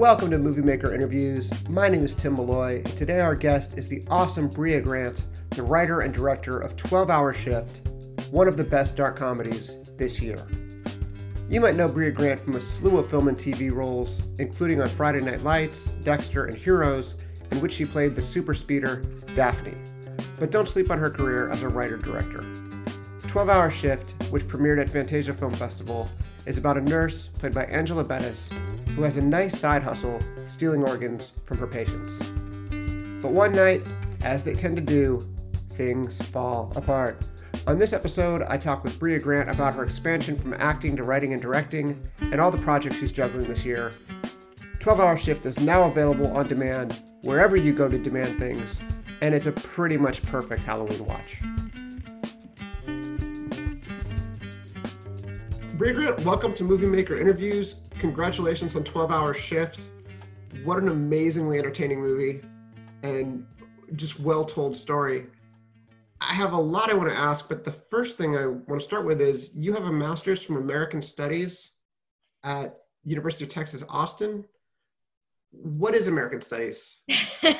Welcome to Movie Maker Interviews. My name is Tim Malloy, and today our guest is the awesome Brea Grant, the writer and director of 12 Hour Shift, one of the best dark comedies this year. You might know Brea Grant from a slew of film and TV roles, including on Friday Night Lights, Dexter, and Heroes, in which she played the super speeder Daphne. But don't sleep on her career as a writer director. 12 Hour Shift, which premiered at Fantasia Film Festival, is about a nurse, played by Angela Bettis, who has a nice side hustle stealing organs from her patients. But one night, as they tend to do, things fall apart. On this episode, I talk with Brea Grant about her expansion from acting to writing and directing, and all the projects she's juggling this year. 12 Hour Shift is now available on demand wherever you go to demand things, and it's a pretty much perfect Halloween watch. Brea Grant, welcome to Movie Maker Interviews. Congratulations on 12 Hour Shift. What an amazingly entertaining movie and just well told story. I have a lot I want to ask, but the first thing I want to start with is you have a master's from American Studies at University of Texas Austin. What is American Studies? oh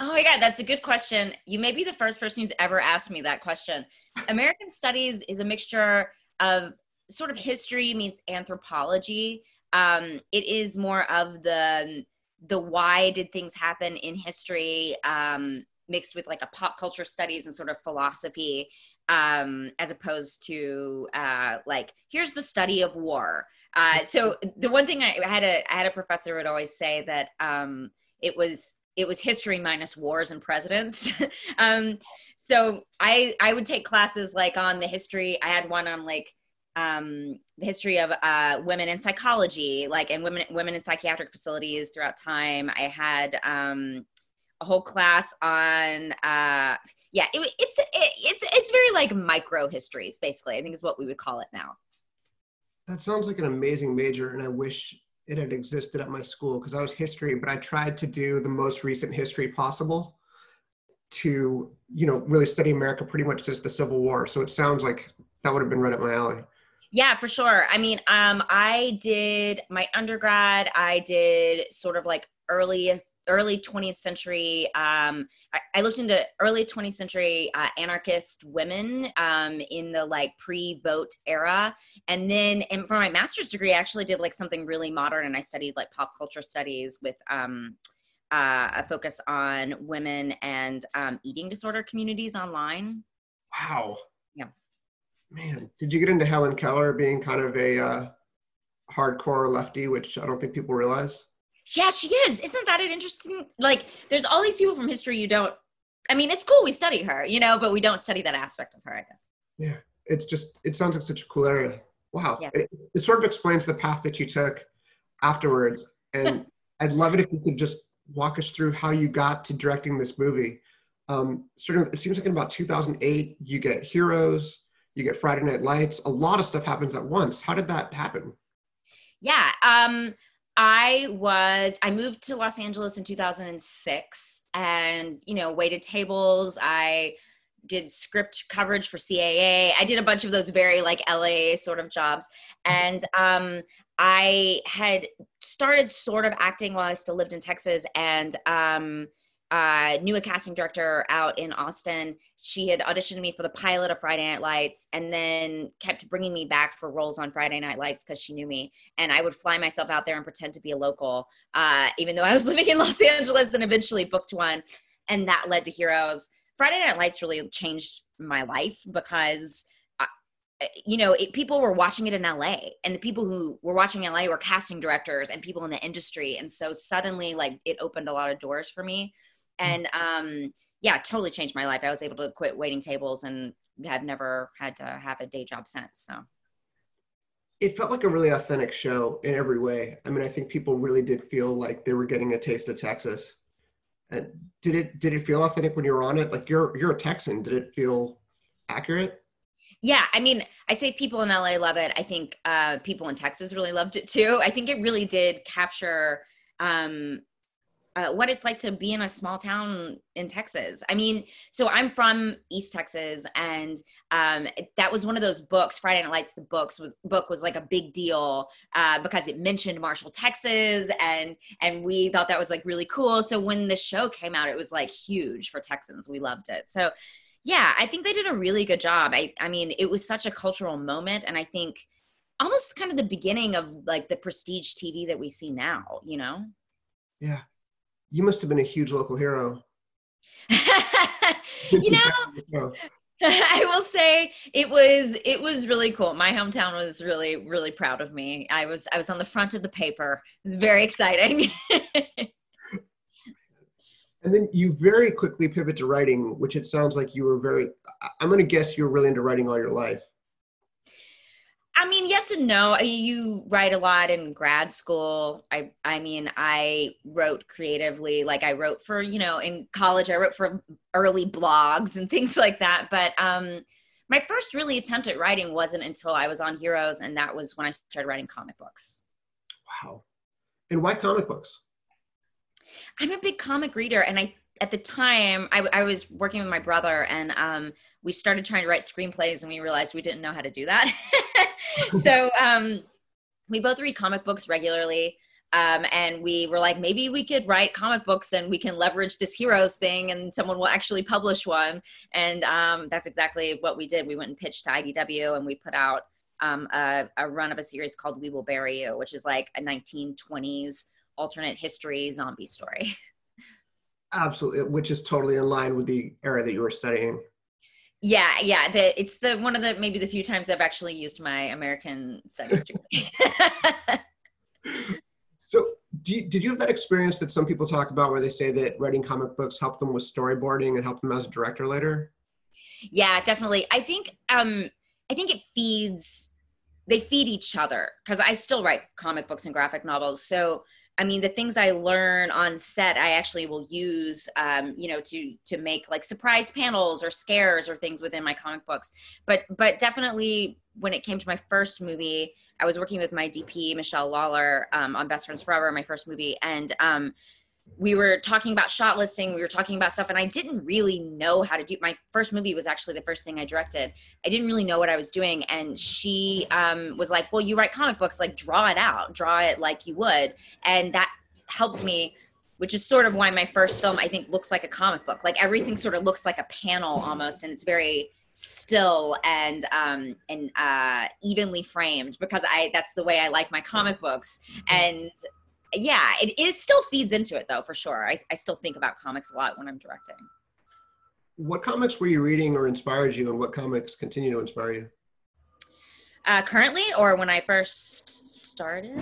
my God, that's a good question. You may be the first person who's ever asked me that question. American Studies is a mixture of sort of history meets anthropology. Um, it is more of the the why did things happen in history um, mixed with like a pop culture studies and sort of philosophy um, as opposed to uh, like here's the study of war. Uh, so the one thing I, had a I had a professor would always say that um, it was it was history minus wars and presidents. um, so I I would take classes like on the history. I had one on like um, the history of uh, women in psychology, like and women women in psychiatric facilities throughout time. I had um, a whole class on uh, yeah, it, it's it, it's it's very like micro histories, basically. I think is what we would call it now. That sounds like an amazing major, and I wish it had existed at my school because I was history, but I tried to do the most recent history possible to you know really study America pretty much since the Civil War. So it sounds like that would have been right up my alley. Yeah, for sure. I mean, um, I did my undergrad. I did sort of like early early 20th century. Um, I, I, looked into early 20th century uh, anarchist women um, in the like pre-vote era, and then and for my master's degree, I actually did like something really modern, and I studied like pop culture studies with. Um, uh, a focus on women and um, eating disorder communities online. Wow. Yeah. Man, did you get into Helen Keller being kind of a uh, hardcore lefty, which I don't think people realize? Yeah, she is. Isn't that an interesting? Like, there's all these people from history you don't. I mean, it's cool we study her, you know, but we don't study that aspect of her, I guess. Yeah, it's just it sounds like such a cool area. Wow, yeah. it, it sort of explains the path that you took afterwards, and I'd love it if you could just walk us through how you got to directing this movie. Um, starting, it seems like in about 2008, you get Heroes you get Friday Night Lights. A lot of stuff happens at once. How did that happen? Yeah. Um, I was, I moved to Los Angeles in 2006 and, you know, waited tables. I did script coverage for CAA. I did a bunch of those very like LA sort of jobs. And um, I had started sort of acting while I still lived in Texas. And um, uh, knew a casting director out in Austin. She had auditioned me for the pilot of Friday Night Lights and then kept bringing me back for roles on Friday Night Lights because she knew me. And I would fly myself out there and pretend to be a local, uh, even though I was living in Los Angeles and eventually booked one. And that led to Heroes. Friday Night Lights really changed my life because uh, you know, it, people were watching it in LA, and the people who were watching LA were casting directors and people in the industry, and so suddenly, like, it opened a lot of doors for me. Mm. and um, yeah, totally changed my life. I was able to quit waiting tables and have never had to have a day job since. So it felt like a really authentic show in every way. I mean, I think people really did feel like they were getting a taste of Texas. And did it did it feel authentic when you were on it? Like you're you're a Texan. Did it feel accurate? Yeah, I mean, I say people in LA love it. I think uh, people in Texas really loved it too. I think it really did capture um, uh, what it's like to be in a small town in Texas. I mean, so I'm from East Texas, and um, that was one of those books. Friday Night Lights, the books was book was like a big deal uh, because it mentioned Marshall, Texas, and and we thought that was like really cool. So when the show came out, it was like huge for Texans. We loved it. So yeah, I think they did a really good job. I I mean, it was such a cultural moment, and I think almost kind of the beginning of like the prestige TV that we see now. You know. Yeah, you must have been a huge local hero. you know, I will say it was it was really cool. My hometown was really really proud of me. I was I was on the front of the paper. It was very exciting. and then you very quickly pivot to writing, which it sounds like you were very. I'm going to guess you were really into writing all your life. I mean, yes and no. You write a lot in grad school. I I mean, I wrote creatively. Like I wrote for, you know, in college I wrote for early blogs and things like that. But um my first really attempt at writing wasn't until I was on Heroes and that was when I started writing comic books. Wow. And why comic books? I'm a big comic reader and I at the time I, I was working with my brother and um we started trying to write screenplays and we realized we didn't know how to do that. so um, we both read comic books regularly. Um, and we were like, maybe we could write comic books and we can leverage this heroes thing and someone will actually publish one. And um, that's exactly what we did. We went and pitched to IDW and we put out um, a, a, run of a series called We Will Bury You, which is like a 1920s alternate history zombie story. Absolutely, which is totally in line with the era that you were studying. Yeah, yeah. The, it's the one of the maybe the few times I've actually used my American degree. so, you, did you have that experience that some people talk about where they say that writing comic books helped them with storyboarding and helped them as a director later? Yeah, definitely. I think um, I think it feeds they feed each other because I still write comic books and graphic novels. So I mean, the things I learn on set, I actually will use, um, you know, to to make like surprise panels or scares or things within my comic books. But but definitely, when it came to my first movie, I was working with my DP Michelle Lawler um, on Best Friends Forever, my first movie, and um, we were talking about shot listing we were talking about stuff and i didn't really know how to do my first movie was actually the first thing i directed. I didn't really know what i was doing and she um, was like well you write comic books like draw it out draw it like you would. And that helped me which is sort of why my first film i think looks like a comic book. Like everything sort of looks like a panel almost and it's very still and um and uh evenly framed because i that's the way i like my comic books. And yeah, it is still feeds into it though, for sure. I, I still think about comics a lot when I'm directing. What comics were you reading or inspired you, and what comics continue to inspire you? Uh, currently, or when I first started?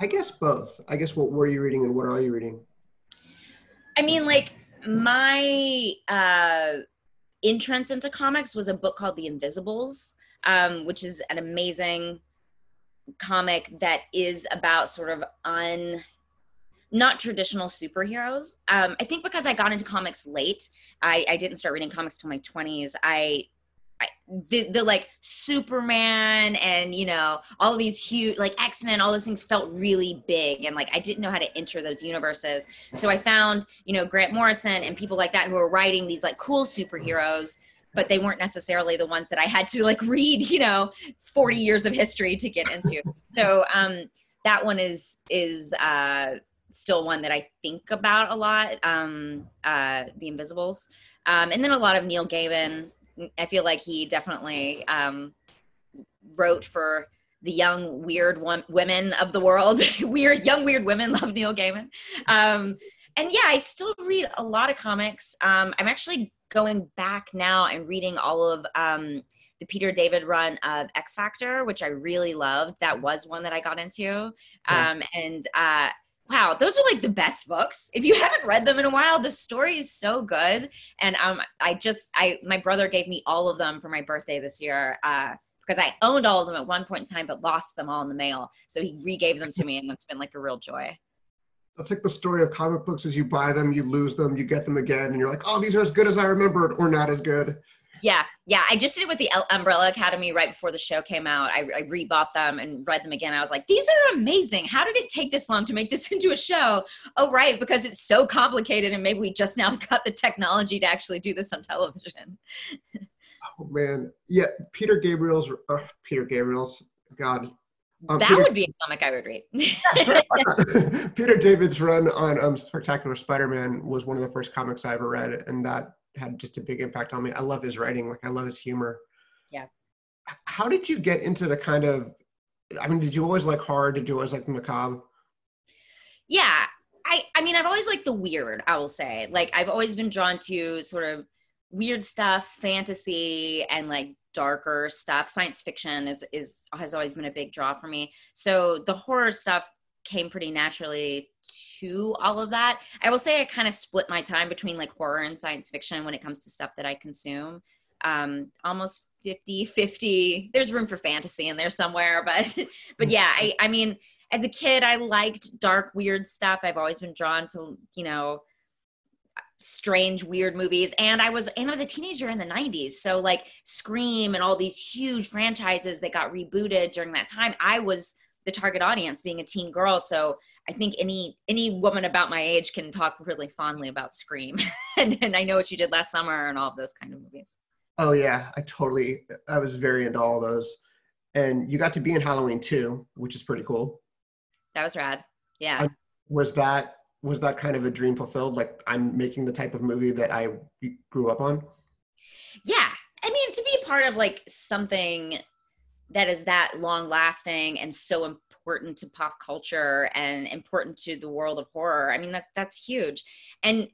I guess both. I guess what were you reading and what are you reading? I mean, like my uh, entrance into comics was a book called The Invisibles, um, which is an amazing comic that is about sort of un not traditional superheroes. Um, I think because I got into comics late, I, I didn't start reading comics till my twenties. I, I the, the like Superman and you know all these huge like X Men, all those things felt really big, and like I didn't know how to enter those universes. So I found you know Grant Morrison and people like that who were writing these like cool superheroes but they weren't necessarily the ones that I had to like read, you know, 40 years of history to get into. So um, that one is is uh, still one that I think about a lot. Um, uh, the Invisibles, um, and then a lot of Neil Gaiman. I feel like he definitely um, wrote for the young weird one, women of the world. weird young weird women love Neil Gaiman. Um, and yeah, I still read a lot of comics. Um, I'm actually going back now and reading all of um, the Peter David run of X Factor, which I really loved. That was one that I got into. Um, and uh, wow, those are like the best books. If you haven't read them in a while, the story is so good. And um, I just, I my brother gave me all of them for my birthday this year. Uh, because I owned all of them at one point in time, but lost them all in the mail. So he regave them to me, and it's been like a real joy that's like the story of comic books as you buy them you lose them you get them again and you're like oh these are as good as i remembered or not as good Yeah, yeah. I just did it with the Umbrella Academy right before the show came out. I, I rebought them and read them again. I was like, these are amazing. How did it take this long to make this into a show? Oh, right, because it's so complicated, and maybe we just now got the technology to actually do this on television. oh man, yeah. Peter Gabriel's, uh, Peter Gabriel's, God. Um, that Peter, would be a comic I would read. Peter David's run on um, Spectacular Spider-Man was one of the first comics I ever read, and that had just a big impact on me. I love his writing. Like I love his humor. Yeah. How did you get into the kind of, I mean, did you always like horror? Did you always like the macabre? Yeah. I, I mean, I've always liked the weird, I will say. Like I've always been drawn to sort of weird stuff, fantasy and like darker stuff. Science fiction is, is, has always been a big draw for me. So the horror stuff came pretty naturally to all of that. I will say I kind of split my time between like horror and science fiction when it comes to stuff that I consume. Um, almost 50 50. There's room for fantasy in there somewhere, but but yeah, I I mean, as a kid I liked dark weird stuff. I've always been drawn to, you know, strange weird movies. And i was and i was a teenager in the 90s so like scream and all these huge franchises that got rebooted during that time i was the target audience being a teen girl. So i think any any woman about my age can talk really fondly about scream. And, and i know what you did last summer and all of those kind of movies. Oh yeah. I totally i was very into all those. And you got to be in halloween too which is pretty cool. That was rad. Yeah. Um, was that was that kind of a dream fulfilled like i'm making the type of movie that i grew up on yeah i mean to be part of like something that is that long lasting and so important to pop culture and important to the world of horror. I mean, that's that's huge. And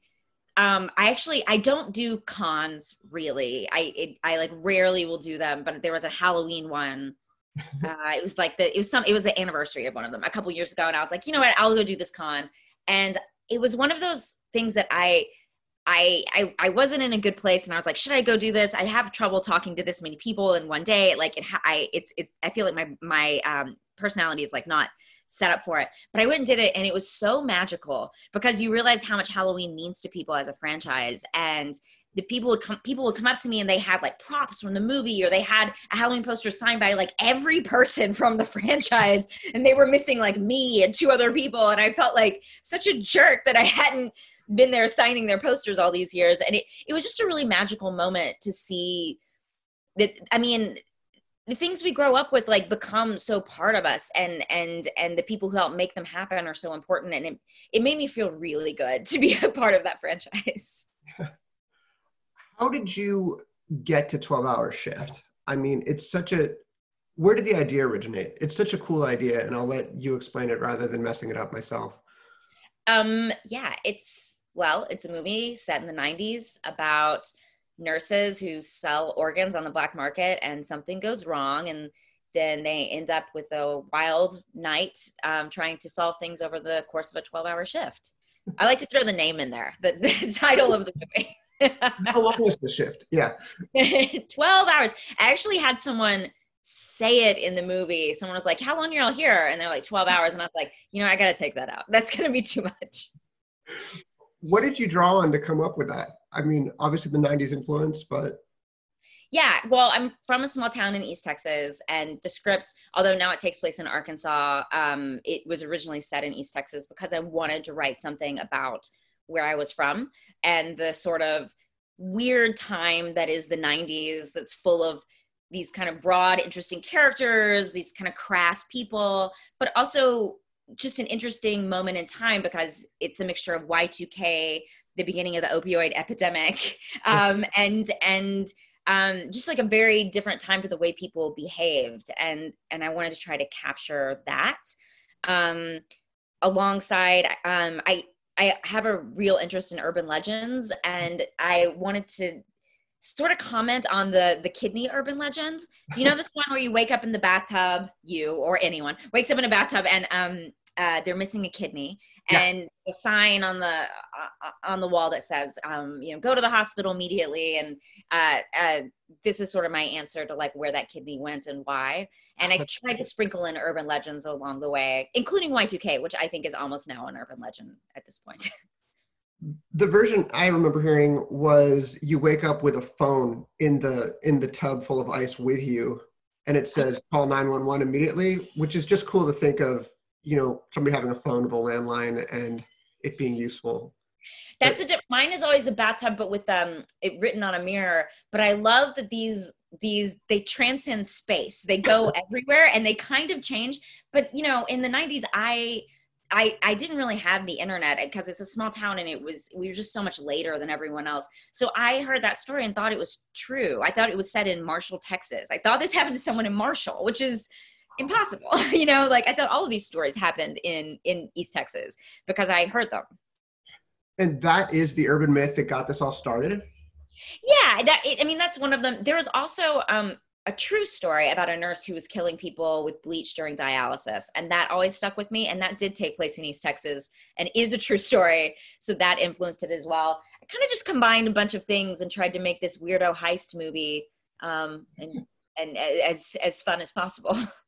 um, I actually I don't do cons really. I it, I like rarely will do them, but there was a Halloween one. Uh, it was like the it was some it was the anniversary of one of them a couple years ago, and I was like, you know what, I'll go do this con. And it was one of those things that I I, I I wasn't in a good place, and I was like, should I go do this? I have trouble talking to this many people in one day. Like it, I it's it. I feel like my my um, personality is like not set up for it. But I went and did it, and it was so magical because you realize how much Halloween means to people as a franchise, and the people would come people would come up to me and they had like props from the movie or they had a halloween poster signed by like every person from the franchise and they were missing like me and two other people. And i felt like such a jerk that i hadn't been there signing their posters all these years. And it, it was just a really magical moment to see that i mean the things we grow up with like become so part of us and and and the people who help make them happen are so important. And it, it made me feel really good to be a part of that franchise how did you get to 12 hour shift i mean it's such a where did the idea originate it's such a cool idea and i'll let you explain it rather than messing it up myself um yeah it's well, it's a movie set in the 90s about nurses who sell organs on the black market and something goes wrong and then they end up with a wild night um, trying to solve things over the course of a 12 hour shift. I like to throw the name in there, the, the title of the movie. How long was the shift? Yeah. 12 hours. I actually had someone say it in the movie. Someone was like, How long are y'all here? And they're like, 12 hours. And I was like, You know, I got to take that out. That's going to be too much what did you draw on to come up with that? I mean, obviously the 90s influence, but yeah, well, I'm from a small town in East Texas, and the script, although now it takes place in Arkansas, um, it was originally set in East Texas because I wanted to write something about where I was from and the sort of weird time that is the 90s that's full of these kind of broad, interesting characters, these kind of crass people, but also just an interesting moment in time because it's a mixture of Y2K, the beginning of the opioid epidemic, um, and and um, just like a very different time for the way people behaved, and and I wanted to try to capture that. Um, alongside, um, I I have a real interest in urban legends, and I wanted to sort of comment on the the kidney urban legend. Do you know this one where you wake up in the bathtub, you or anyone wakes up in a bathtub and um uh, they're missing a kidney yeah. and a sign on the uh, on the wall that says um, you know go to the hospital immediately and uh, uh, this is sort of my answer to like where that kidney went and why and i tried to sprinkle in urban legends along the way including y2k which i think is almost now an urban legend at this point the version I remember hearing was you wake up with a phone in the in the tub full of ice with you, and it says call nine one one immediately, which is just cool to think of. You know, somebody having a phone with a landline and it being useful. That's but, a mine is always a bathtub, but with um it written on a mirror. But I love that these these they transcend space. They go everywhere and they kind of change. But you know, in the '90s, I I, I didn't really have the internet because it's a small town and it was we were just so much later than everyone else. So I heard that story and thought it was true. I thought it was set in Marshall, Texas. I thought this happened to someone in Marshall, which is impossible. you know, like I thought all of these stories happened in in East Texas because I heard them. And that is the urban myth that got this all started. Yeah, that I mean that's one of them. There was also um a true story about a nurse who was killing people with bleach during dialysis. And that always stuck with me. And that did take place in East Texas and is a true story. So that influenced it as well. I kind of just combined a bunch of things and tried to make this weirdo heist movie um, and, and as, as fun as possible.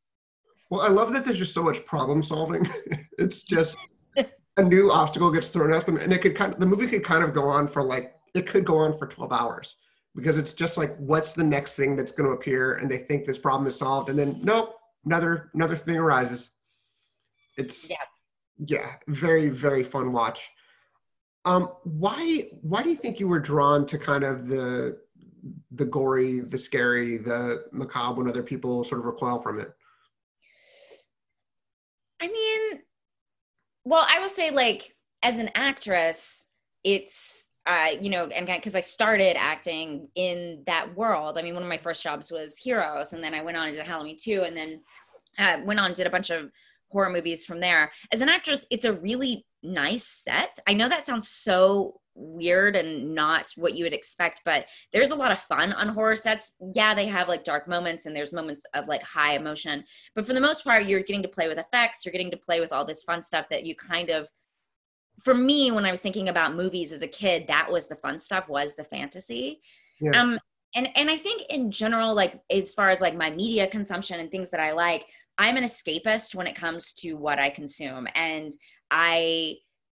Well, I love that there's just so much problem solving. it's just a new obstacle gets thrown at them. And it could kind of, the movie could kind of go on for like, it could go on for 12 hours because it's just like what's the next thing that's going to appear and they think this problem is solved and then nope another another thing arises it's yeah yeah very very fun watch um why why do you think you were drawn to kind of the the gory the scary the macabre when other people sort of recoil from it i mean well i will say like as an actress it's uh, you know, and because I started acting in that world. I mean, one of my first jobs was Heroes, and then I went on and did Halloween 2, and then uh, went on and did a bunch of horror movies from there. As an actress, it's a really nice set. I know that sounds so weird and not what you would expect, but there's a lot of fun on horror sets. Yeah, they have like dark moments and there's moments of like high emotion, but for the most part, you're getting to play with effects, you're getting to play with all this fun stuff that you kind of for me when i was thinking about movies as a kid that was the fun stuff was the fantasy yeah. um and and i think in general like as far as like my media consumption and things that i like i'm an escapist when it comes to what i consume and i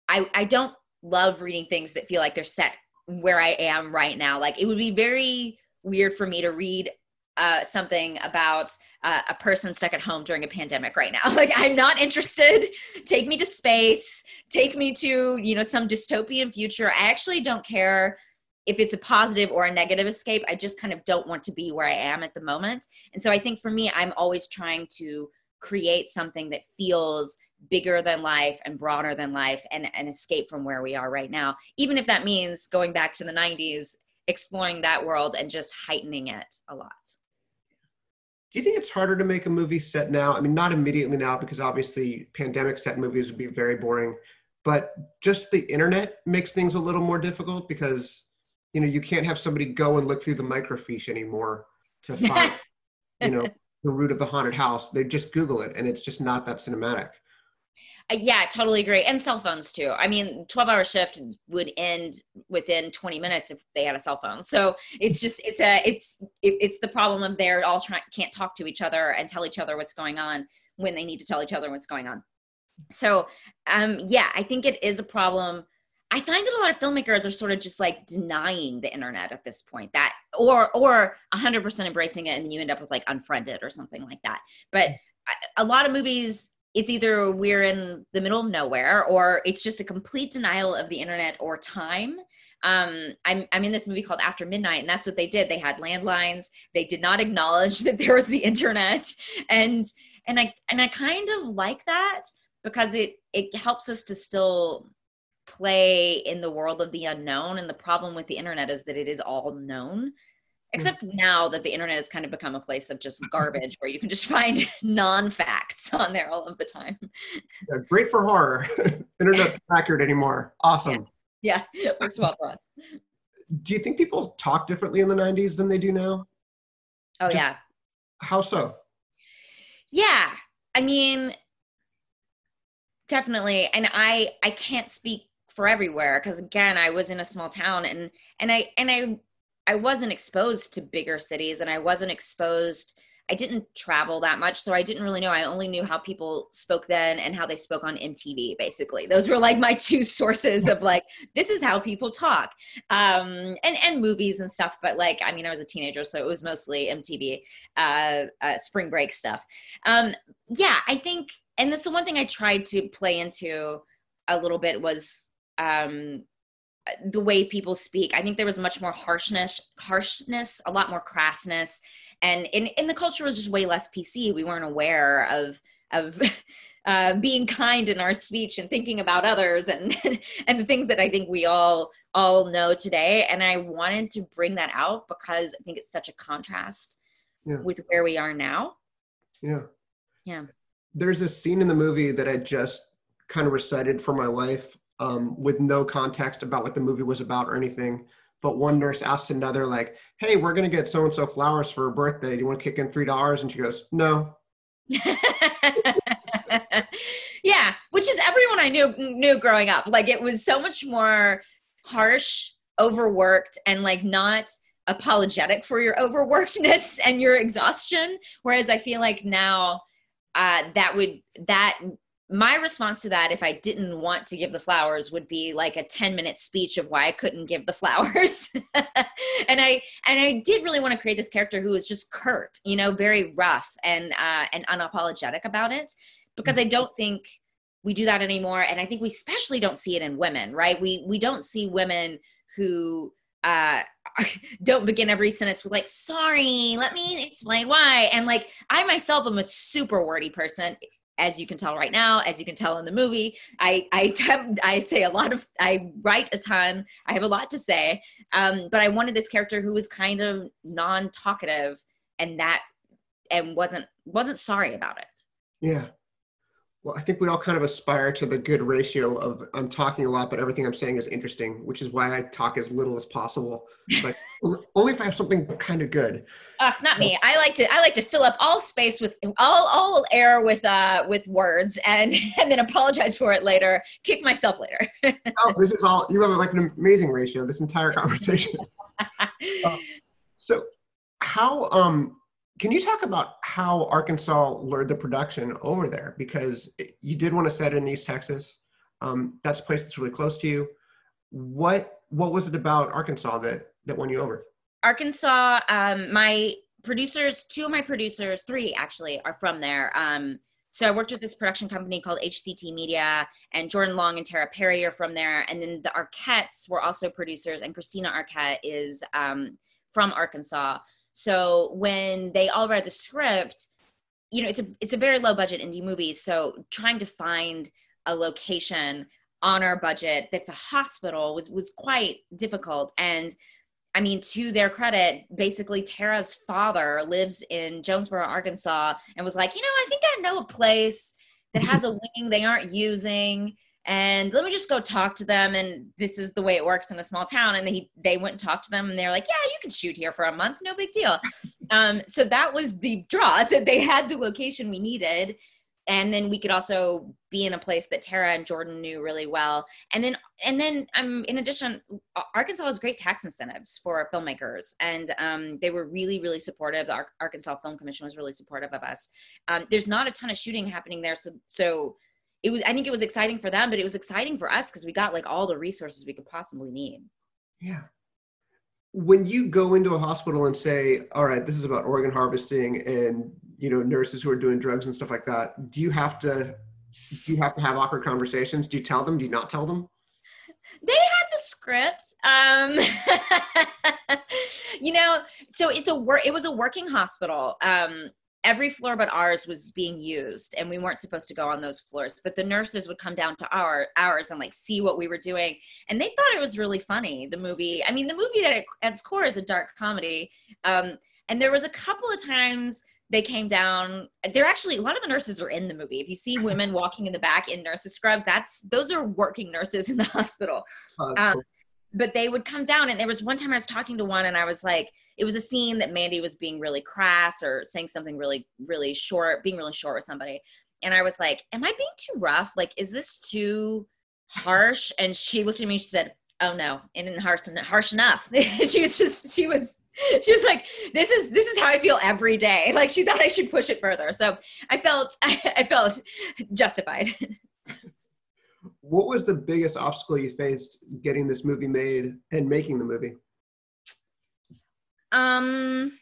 i i don't love reading things that feel like they're set where i am right now like it would be very weird for me to read uh, something about uh, a person stuck at home during a pandemic right now. Like, I'm not interested. Take me to space. Take me to, you know, some dystopian future. I actually don't care if it's a positive or a negative escape. I just kind of don't want to be where I am at the moment. And so I think for me, I'm always trying to create something that feels bigger than life and broader than life and an escape from where we are right now even if that means going back to the 90s exploring that world and just heightening it a lot do you think it's harder to make a movie set now? I mean, not immediately now because obviously pandemic set movies would be very boring, but just the internet makes things a little more difficult because you know you can't have somebody go and look through the microfiche anymore to find you know the root of the haunted house. They just Google it, and it's just not that cinematic. Uh, yeah, totally agree. And cell phones too. I mean, 12 hour shift would end within 20 minutes if they had a cell phone. So it's just, it's a, it's, it, it's the problem of they're all trying, can't talk to each other and tell each other what's going on when they need to tell each other what's going on. So, um, yeah, I think it is a problem. I find that a lot of filmmakers are sort of just like denying the internet at this point that, or, or 100% embracing it. And then you end up with like unfriended or something like that. But a lot of movies it's either we're in the middle of nowhere or it's just a complete denial of the internet or time um, I'm, I'm in this movie called After Midnight, and that's what they did. They had landlines. They did not acknowledge that there was the internet, and and I and I kind of like that because it it helps us to still play in the world of the unknown. And the problem with the internet is that it is all known. Mm. except now that the internet has kind of become a place of just garbage where you can just find non-facts on there all of the time. Yeah, great for horror. Internet's not accurate anymore. Awesome. Yeah, yeah works well for us. Do you think people talk differently in the 90s than they do now? Oh just, yeah. how so? Yeah i mean definitely and i i can't speak for everywhere because again i was in a small town and and i and i I wasn't exposed to bigger cities and I wasn't exposed I didn't travel that much, so I didn't really know. I only knew how people spoke then and how they spoke on MTV. Basically, those were like my two sources of like this is how people talk, um, and and movies and stuff. But like, I mean, I was a teenager, so it was mostly MTV, uh, uh, spring break stuff. Um, yeah, I think, and this the one thing I tried to play into a little bit was um the way people speak. I think there was much more harshness, harshness, a lot more crassness, and in in the culture was just way less PC. We weren't aware of of uh, being kind in our speech and thinking about others and and the things that I think we all all know today. And I wanted to bring that out because I think it's such a contrast yeah. with where we are now. Yeah. Yeah. There's a scene in the movie that I just kind of recited for my wife um, with no context about what the movie was about or anything. But one nurse asks another, like, "Hey, we're gonna get so and so flowers for her birthday. Do you want to kick in three dollars?" And she goes, "No." yeah, which is everyone I knew knew growing up. Like it was so much more harsh, overworked, and like not apologetic for your overworkedness and your exhaustion. Whereas I feel like now uh, that would that my response to that if i didn't want to give the flowers would be like a 10 minute speech of why i couldn't give the flowers. And i and i did really want to create this character who was just curt you know very rough and uh and unapologetic about it because i don't think we do that anymore and i think we especially don't see it in women right? We we don't see women who uh don't begin every sentence with like sorry let me explain why and like i myself am a super wordy person as you can tell right now, as you can tell in the movie, I I, I say a lot of I write a ton. I have a lot to say, um, but I wanted this character who was kind of non-talkative and that and wasn't wasn't sorry about it. Yeah, well, I think we all kind of aspire to the good ratio of I'm talking a lot, but everything I'm saying is interesting, which is why I talk as little as possible. But only if I have something kind of good. Uh, not me. I like to I like to fill up all space with all all air with uh with words and and then apologize for it later, kick myself later. oh, this is all you have like an amazing ratio. This entire conversation. uh, so, how um can you talk about how Arkansas lured the production over there? Because you did want to set it in East Texas. Um, that's a place that's really close to you. What what was it about Arkansas that that won you over? Arkansas. Um, my producers, two of my producers, three actually, are from there. Um, so I worked with this production company called HCT Media, and Jordan Long and Tara Perry are from there. And then the Arquettes were also producers, and Christina Arquette is um, from Arkansas. So when they all read the script, you know, it's a it's a very low budget indie movie. So trying to find a location on our budget that's a hospital was was quite difficult. And I mean, to their credit, basically Tara's father lives in Jonesboro, Arkansas, and was like, you know, I think I know a place that has a wing they aren't using and let me just go talk to them and this is the way it works in a small town and they they went and talked to them and they're like yeah you can shoot here for a month no big deal um, so that was the draw so they had the location we needed and then we could also be in a place that Tara and Jordan knew really well. And then, and then, um, in addition, Arkansas has great tax incentives for filmmakers, and um, they were really, really supportive. The Ar- Arkansas Film Commission was really supportive of us. Um, there's not a ton of shooting happening there, so so it was i think it was exciting for them but it was exciting for us because we got like all the resources we could possibly need. Yeah. When you go into a hospital and say all right this is about organ harvesting and you know nurses who are doing drugs and stuff like that do you have to do you have to have awkward conversations? Do you tell them? Do you not tell them? They had the script um you know so it's a work it was a working hospital um every floor but ours was being used and we weren't supposed to go on those floors but the nurses would come down to our ours and like see what we were doing and they thought it was really funny the movie. I mean the movie that at its core is a dark comedy um, and there was a couple of times they came down they're actually a lot of the nurses are in the movie. If you see women walking in the back in nurses scrubs that's those are working nurses in the hospital. Oh, um, but they would come down and there was one time I was talking to one and I was like, it was a scene that Mandy was being really crass or saying something really, really short, being really short with somebody. And I was like, Am I being too rough? Like, is this too harsh? And she looked at me, she said, Oh no, it isn't harsh, harsh enough. she was just, she was she was like, "This is this is how I feel every day." Like she thought I should push it further, so I felt I felt justified. What was the biggest obstacle you faced getting this movie made and making the movie? Um,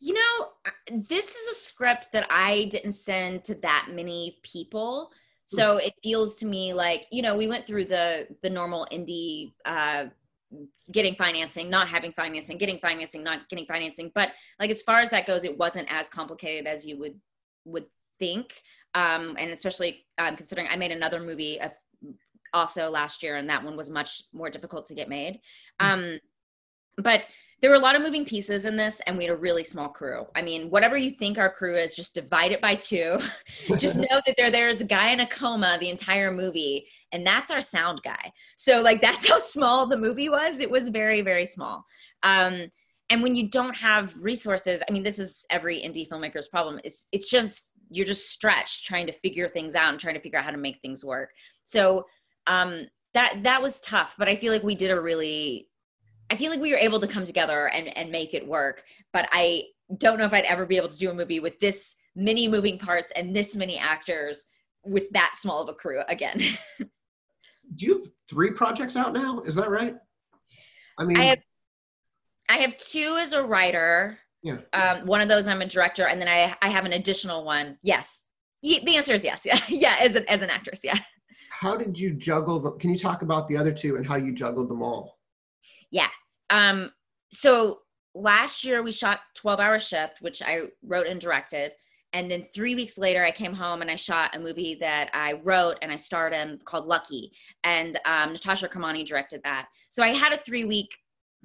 you know, this is a script that I didn't send to that many people. So it feels to me like, you know, we went through the the normal indie uh getting financing, not having financing, getting financing, not getting financing. But like as far as that goes, it wasn't as complicated as you would would think. Um, and especially um, considering I made another movie of, also last year, and that one was much more difficult to get made. Hmm. Um, but there were a lot of moving pieces in this and we had a really small crew. I mean whatever you think our crew is just divide it by two. Just know that there there's a guy in a coma the entire movie and that's our sound guy. So like that's how small the movie was. It was very very small. Um, and when you don't have resources i mean this is every indie filmmaker's problem it's it's just you're just stretched trying to figure things out and trying to figure out how to make things work so um, that that was tough but i feel like we did a really I feel like we were able to come together and and make it work. But I don't know if I'd ever be able to do a movie with this many moving parts and this many actors with that small of a crew again. do you have three projects out now? Is that right? I mean, I have, I have two as a writer. Yeah. Um, one of those I'm a director, and then I I have an additional one. Yes. The answer is yes. Yeah. Yeah. As an as an actress. Yeah. How did you juggle them? Can you talk about the other two and how you juggled them all? Yeah. Um, so last year we shot 12 hour shift, which I wrote and directed. And then three weeks later, I came home and I shot a movie that I wrote and I starred in called Lucky. And um, Natasha Kermani directed that. So I had a three week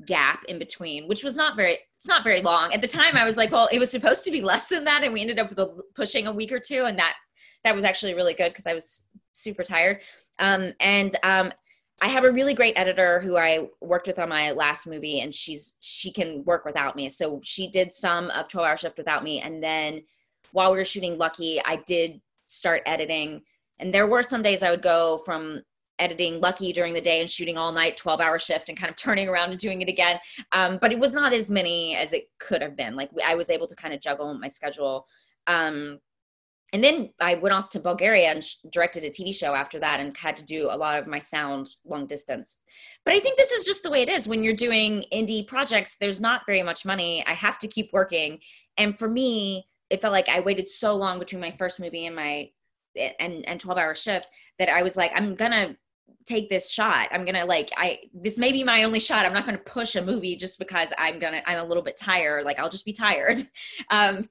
gap in between, which was not very, it's not very long. At the time, I was like, well, it was supposed to be less than that. And we ended up with a, pushing a week or two. And that, that was actually really good because I was super tired. Um, and um, I have a really great editor who I worked with on my last movie, and she's she can work without me. So she did some of 12 Hour Shift without me, and then while we were shooting Lucky, I did start editing. And there were some days I would go from editing Lucky during the day and shooting all night, 12 hour shift, and kind of turning around and doing it again. Um, but it was not as many as it could have been. Like I was able to kind of juggle my schedule. Um, and then I went off to Bulgaria and directed a TV show after that and had to do a lot of my sound long distance. But I think this is just the way it is when you're doing indie projects. There's not very much money. I have to keep working. And for me, it felt like I waited so long between my first movie and my and and 12 hour shift that I was like, I'm gonna take this shot. I'm gonna like I this may be my only shot. I'm not gonna push a movie just because I'm gonna I'm a little bit tired. Like I'll just be tired. Um,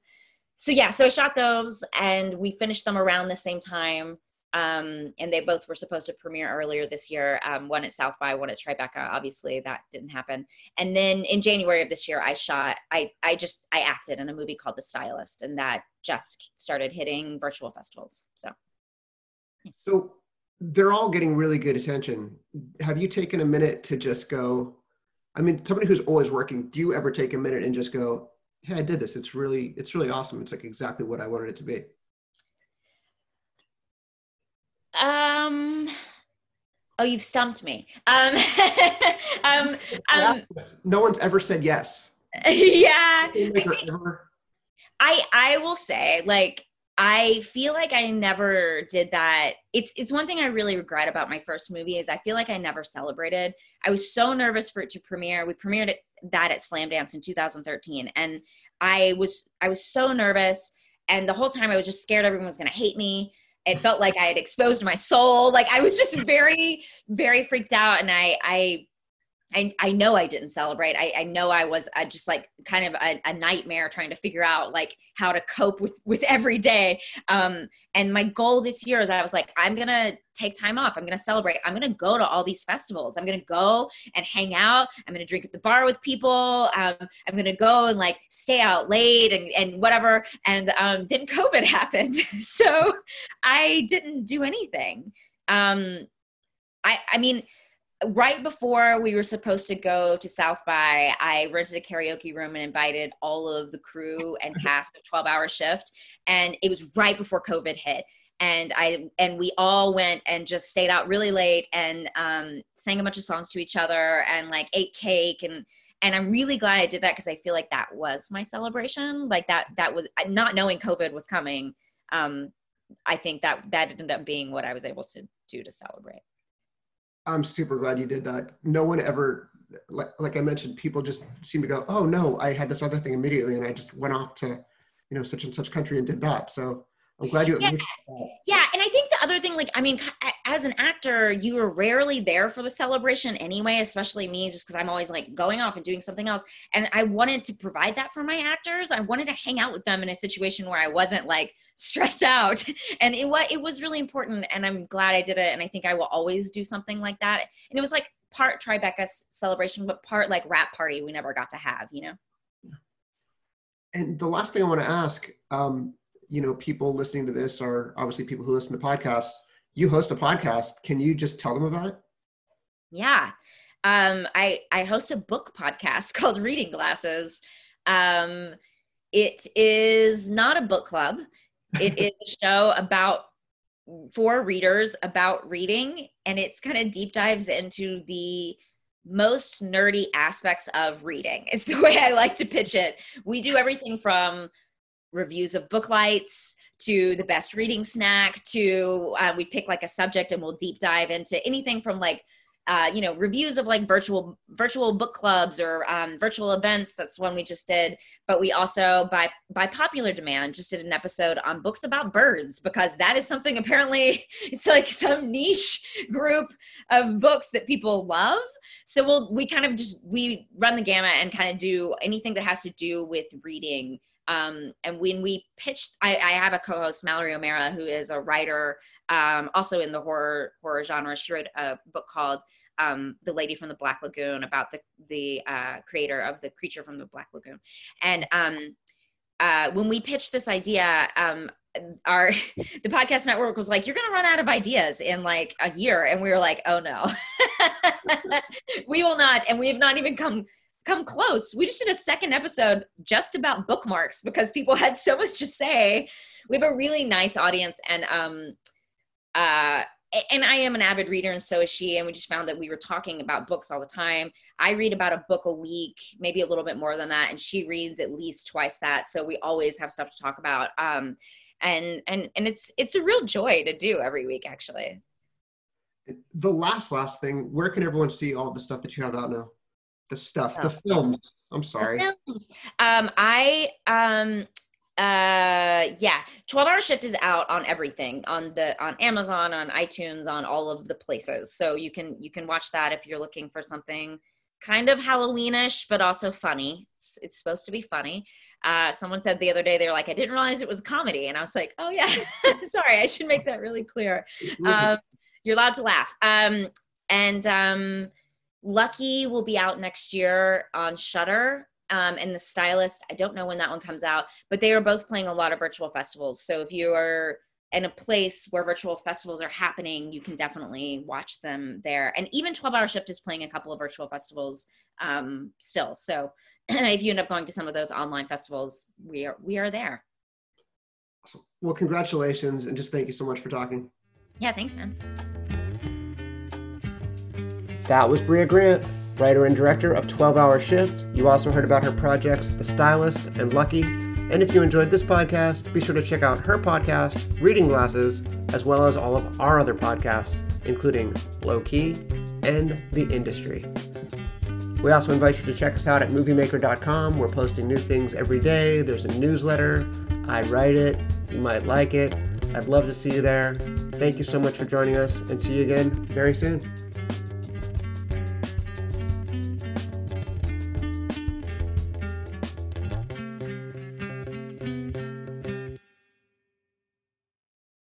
so yeah, so I shot those and we finished them around the same time. Um, and they both were supposed to premiere earlier this year. Um, one at South by, one at Tribeca. Obviously, that didn't happen. And then in January of this year, I shot. I I just I acted in a movie called The Stylist, and that just started hitting virtual festivals. So. So they're all getting really good attention. Have you taken a minute to just go? I mean, somebody who's always working, do you ever take a minute and just go, hey, I did this. It's really, it's really awesome. It's like exactly what I wanted it to be. Um, oh, you've stumped me. Um, um, um, no one's ever said yes. Yeah. I, I will say like, I feel like I never did that. It's it's one thing I really regret about my first movie is I feel like I never celebrated. I was so nervous for it to premiere. We premiered it that at Slamdance in 2013 and I was I was so nervous and the whole time I was just scared everyone was going to hate me. It felt like I had exposed my soul. Like I was just very very freaked out and I I I, I know I didn't celebrate. I, I know I was uh, just like kind of a, a, nightmare trying to figure out like how to cope with with every day. Um, and my goal this year is I was like, I'm gonna take time off. I'm gonna celebrate. I'm gonna go to all these festivals. I'm gonna go and hang out. I'm gonna drink at the bar with people. Um, I'm gonna go and like stay out late and and whatever. And um, then COVID happened, so I didn't do anything. Um, I I mean right before we were supposed to go to South by, I rented a karaoke room and invited all of the crew and cast a 12 hour shift. And it was right before COVID hit. And I and we all went and just stayed out really late and um, sang a bunch of songs to each other and like ate cake and and i'm really glad i did that because i feel like that was my celebration like that that was not knowing covid was coming um i think that that ended up being what i was able to do to celebrate i'm super glad you did that no one ever like, like i mentioned people just seem to go oh no i had this other thing immediately and i just went off to you know such and such country and did that so I'm glad you. Yeah. yeah, and I think the other thing, like, I mean, as an actor, you are rarely there for the celebration anyway. Especially me, just because I'm always like going off and doing something else. And I wanted to provide that for my actors. I wanted to hang out with them in a situation where I wasn't like stressed out, and it was it was really important. And I'm glad I did it. And I think I will always do something like that. And it was like part Tribeca celebration, but part like wrap party we never got to have. You know. And the last thing I want to ask. Um, you know, people listening to this are obviously people who listen to podcasts. You host a podcast. Can you just tell them about it? Yeah. Um, I, I host a book podcast called Reading Glasses. Um, it is not a book club. It is a show about for readers about reading, and it's kind of deep dives into the most nerdy aspects of reading. It's the way I like to pitch it. We do everything from reviews of book lights to the best reading snack to um, we pick like a subject and we'll deep dive into anything from like uh, you know reviews of like virtual virtual book clubs or um, virtual events. That's one we just did. But we also by by popular demand just did an episode on books about birds because that is something apparently it's like some niche group of books that people love. So we'll we kind of just we run the gamut and kind of do anything that has to do with reading um, and when we pitched, I, I have a co-host, Mallory O'Meara, who is a writer, um, also in the horror horror genre. She wrote a book called um, "The Lady from the Black Lagoon" about the the uh, creator of the creature from the Black Lagoon. And um, uh, when we pitched this idea, um, our the podcast network was like, "You're going to run out of ideas in like a year," and we were like, "Oh no, we will not," and we have not even come come close. We just did a second episode just about bookmarks because people had so much to say. We have a really nice audience and um uh and I am an avid reader and so is she and we just found that we were talking about books all the time. I read about a book a week, maybe a little bit more than that and she reads at least twice that, so we always have stuff to talk about. Um and and and it's it's a real joy to do every week actually. The last last thing, where can everyone see all the stuff that you have out now? The stuff, oh. the films. I'm sorry. Films. Um, I um uh yeah 12 hour shift is out on everything on the on amazon on itunes on all of the places so you can you can watch that if you're looking for something kind of halloweenish but also funny it's, it's supposed to be funny uh someone said the other day they're like i didn't realize it was comedy and i was like oh yeah sorry i should make that really clear um you're allowed to laugh um and um Lucky will be out next year on Shudder. Um, and the stylist, I don't know when that one comes out, but they are both playing a lot of virtual festivals. So if you are in a place where virtual festivals are happening, you can definitely watch them there. And even 12 Hour Shift is playing a couple of virtual festivals um, still. So if you end up going to some of those online festivals, we are we are there. Awesome. Well, congratulations, and just thank you so much for talking. Yeah, thanks, man. That was Brea Grant, writer and director of 12 Hour Shift. You also heard about her projects, The Stylist and Lucky. And if you enjoyed this podcast, be sure to check out her podcast, Reading Glasses, as well as all of our other podcasts, including Low Key and The Industry. We also invite you to check us out at moviemaker.com. We're posting new things every day. There's a newsletter. I write it. You might like it. I'd love to see you there. Thank you so much for joining us and see you again very soon.